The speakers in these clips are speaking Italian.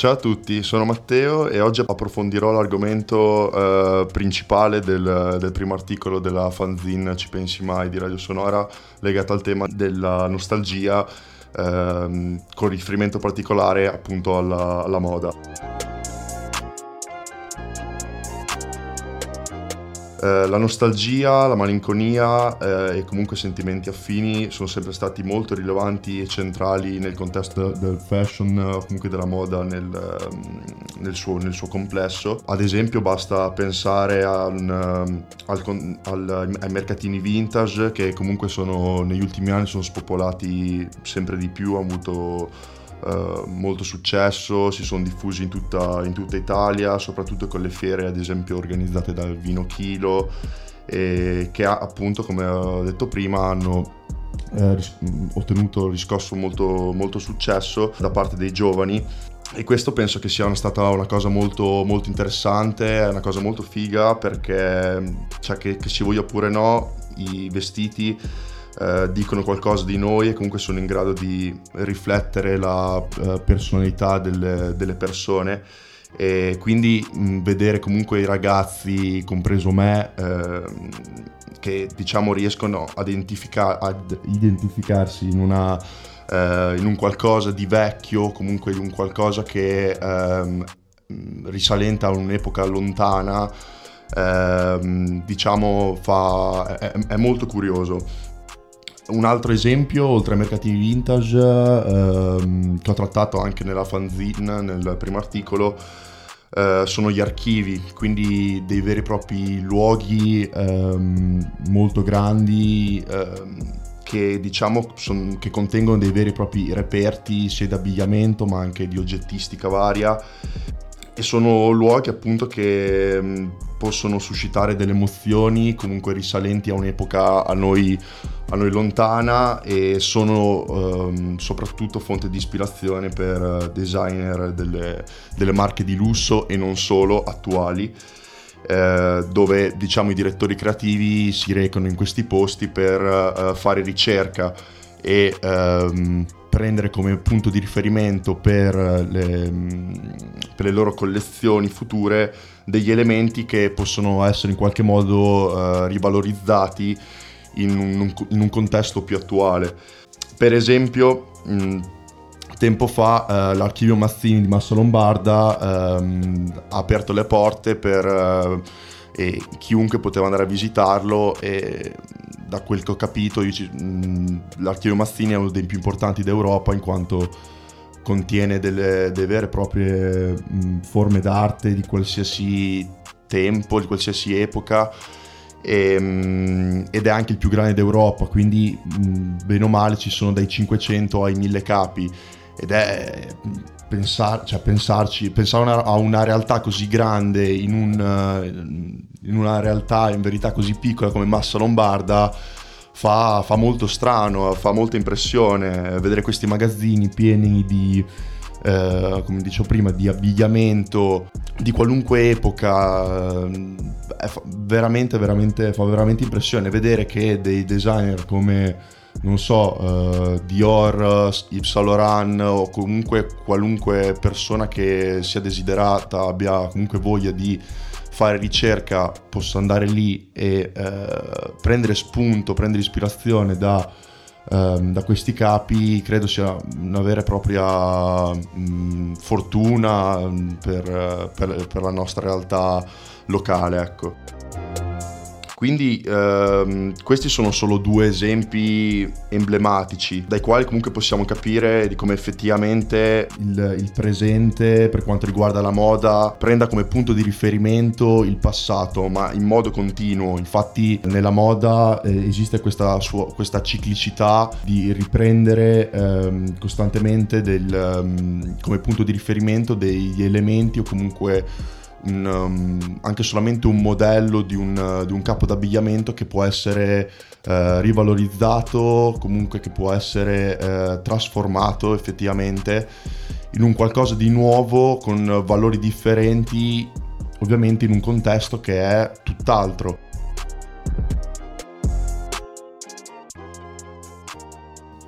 Ciao a tutti, sono Matteo e oggi approfondirò l'argomento eh, principale del, del, primo articolo della fanzine Ci pensi mai di Radio Sonora legato al tema della nostalgia eh, con riferimento particolare appunto alla, alla moda. Eh, la nostalgia, la malinconia eh, e comunque sentimenti affini sono sempre stati molto rilevanti e centrali nel contesto del fashion comunque della moda nel, ehm, nel, suo, nel, suo, complesso. Ad esempio basta pensare al, ehm, al, al, ai mercatini vintage che comunque sono, negli ultimi anni sono spopolati sempre di più, hanno avuto Uh, molto successo, si sono diffusi in tutta, in tutta, Italia, soprattutto con le fiere ad esempio organizzate dal Vino Chilo e che appunto come ho detto prima hanno eh, ottenuto riscosso molto, molto successo da parte dei giovani. E questo penso che sia stata una cosa molto, molto interessante, una cosa molto figa perché cioè che, che si voglia oppure no i vestiti eh, dicono qualcosa di noi e comunque sono in grado di riflettere la eh, personalità delle, delle, persone. E quindi mh, vedere comunque i ragazzi, compreso me, eh, che diciamo riescono ad, identifica- ad identificarsi in, una, eh, in, un qualcosa di vecchio, comunque in un qualcosa che ehm, risalenta a un'epoca lontana, ehm, diciamo fa, è, è molto curioso un altro esempio, oltre ai mercatini vintage, ehm, che ho trattato anche nella fanzine, nel primo articolo, eh, sono gli archivi, quindi dei veri e propri luoghi ehm, molto grandi ehm, che diciamo son, che contengono dei veri e propri reperti sia di abbigliamento ma anche di oggettistica varia. E sono luoghi appunto che mh, possono suscitare delle emozioni comunque risalenti a un'epoca a noi, a noi lontana e sono um, soprattutto fonte di ispirazione per designer delle, delle marche di lusso e non solo attuali eh, dove diciamo i direttori creativi si recano in questi posti per uh, fare ricerca e um, prendere come punto di riferimento per le, per le, loro collezioni future degli elementi che possono essere in qualche modo uh, rivalorizzati in un, in un, contesto più attuale. Per esempio, mh, tempo fa uh, l'archivio Mazzini di Massa Lombarda um, ha aperto le porte per... E chiunque poteva andare a visitarlo e da quel che ho capito io, mh, l'archivio Mazzini è uno dei più importanti d'Europa in quanto contiene delle, delle vere e proprie mh, forme d'arte di qualsiasi tempo, di qualsiasi epoca e, mh, ed è anche il più grande d'Europa quindi bene o male ci sono dai 500 ai 1000 capi ed è pensar, cioè pensarci, pensare una, a una realtà così grande in, un, in, una realtà in verità così piccola come Massa Lombarda fa, fa molto strano, fa molta impressione vedere questi magazzini pieni di, eh, come dicevo prima, di abbigliamento di qualunque epoca. Eh, veramente, veramente, fa veramente impressione vedere che dei designer come non so, uh, Dior, Yves Saint Laurent o comunque qualunque persona che sia desiderata, abbia comunque voglia di fare ricerca, possa andare lì e uh, prendere spunto, prendere ispirazione da, uh, da, questi capi, credo sia una vera e propria mh, fortuna per, per, per la nostra realtà locale, ecco. Quindi ehm, questi sono solo due esempi emblematici dai quali comunque possiamo capire di come effettivamente il, il presente per quanto riguarda la moda prenda come punto di riferimento il passato ma in modo continuo. Infatti nella moda eh, esiste questa, sua, questa, ciclicità di riprendere ehm, costantemente del, um, come punto di riferimento degli elementi o comunque un, um, anche solamente un modello di un, di un, capo d'abbigliamento che può essere uh, rivalorizzato, comunque che può essere uh, trasformato effettivamente in un qualcosa di nuovo con valori differenti, ovviamente in un contesto che è tutt'altro.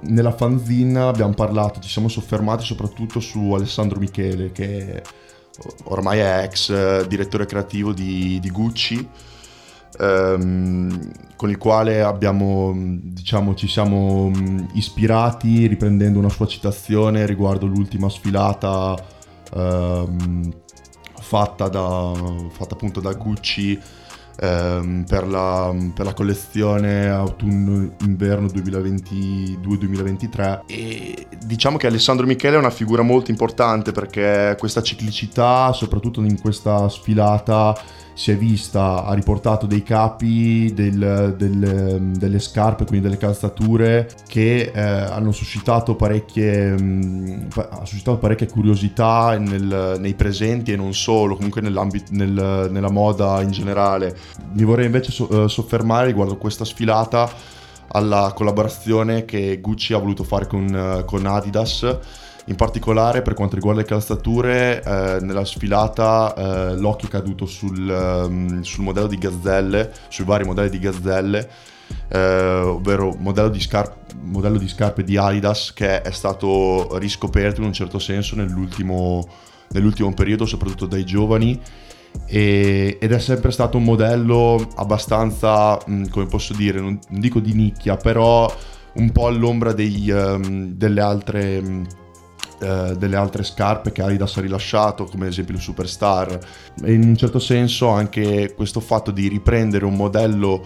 nella fanzine abbiamo parlato, ci siamo soffermati soprattutto su Alessandro Michele, che ormai è ex eh, direttore creativo di, di Gucci, ehm, con il quale abbiamo, diciamo, ci siamo mm, ispirati riprendendo una sua citazione riguardo l'ultima sfilata ehm, fatta, da, fatta appunto da Gucci ehm, per, la, per, la, collezione autunno-inverno 2022-2023 e diciamo che Alessandro Michele è una figura molto importante perché questa ciclicità, soprattutto in questa sfilata, si è vista, ha riportato dei capi, del, del, delle scarpe, quindi delle calzature che eh, hanno suscitato parecchie, mh, ha suscitato parecchie curiosità nel, nei presenti e non solo, comunque nel, nella moda in generale. Mi vorrei invece so, eh, soffermare riguardo questa sfilata alla collaborazione che Gucci ha voluto fare con, eh, con Adidas in particolare per quanto riguarda le calzature, eh, nella sfilata eh, l'occhio è caduto sul, um, sul, modello di gazzelle, sui vari modelli di gazzelle, eh, ovvero modello di, scarpe, modello di scarpe di Adidas che è stato riscoperto in un certo senso nell'ultimo, nell'ultimo periodo, soprattutto dai giovani. E, ed è sempre stato un modello abbastanza, mm, come posso dire, non, dico di nicchia, però un po' all'ombra dei, um, delle altre... Mm, eh, delle altre scarpe che Adidas ha rilasciato, come ad esempio il Superstar. E in un certo senso anche questo fatto di riprendere un modello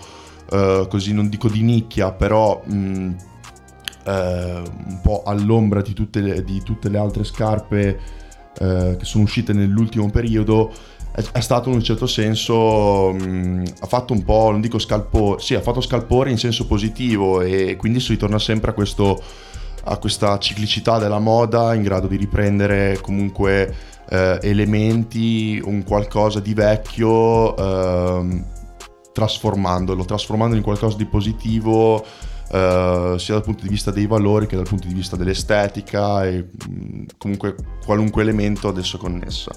eh, così, non dico di nicchia, però mm, eh, un po' all'ombra di tutte le, di tutte le altre scarpe che sono uscite nell'ultimo periodo, è stato in un certo senso mh, mm, ha fatto un po' non dico scalpore sì ha fatto scalpore in senso positivo e quindi si ritorna sempre a questo a questa ciclicità della moda in grado di riprendere comunque eh, elementi, un qualcosa di vecchio, eh, trasformandolo, trasformandolo in qualcosa di positivo. Uh, sia dal punto di vista dei valori che dal punto di vista dell'estetica e mh, mm, comunque qualunque elemento adesso connesso.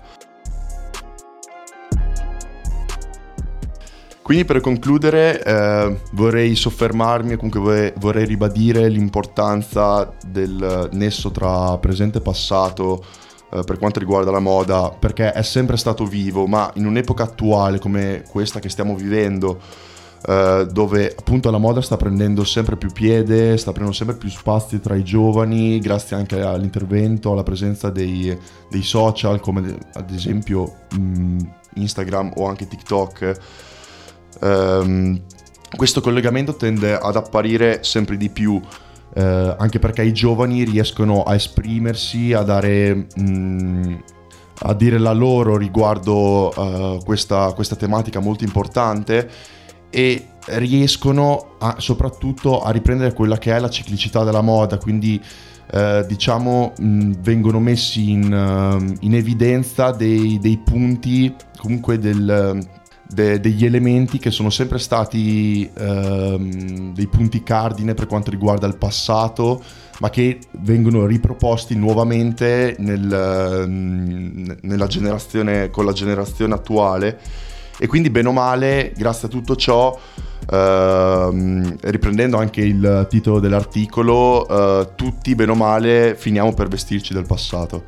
Quindi per concludere eh, vorrei soffermarmi, comunque vorrei, vorrei, ribadire l'importanza del nesso tra presente e passato eh, per quanto riguarda la moda, perché è sempre stato vivo, ma in un'epoca attuale come questa che stiamo vivendo, eh, dove appunto la moda sta prendendo sempre più piede, sta prendendo sempre più spazio tra i giovani, grazie anche all'intervento, alla presenza dei, dei social come ad esempio mh, mm, Instagram o anche TikTok ehm, questo collegamento tende ad apparire sempre di più, eh, anche perché i giovani riescono a esprimersi, a dare... Mh, mm, a dire la loro riguardo uh, questa, questa tematica molto importante e riescono a, soprattutto a riprendere quella che è la ciclicità della moda, quindi eh, diciamo mh, vengono messi in, uh, in evidenza dei, dei, punti comunque del, de- degli elementi che sono sempre stati ehm, dei punti cardine per quanto riguarda il passato, ma che vengono riproposti nuovamente nel, nella generazione, con la generazione attuale. E quindi, bene o male, grazie a tutto ciò, ehm, riprendendo anche il titolo dell'articolo, eh, tutti, bene o male, finiamo per vestirci del passato.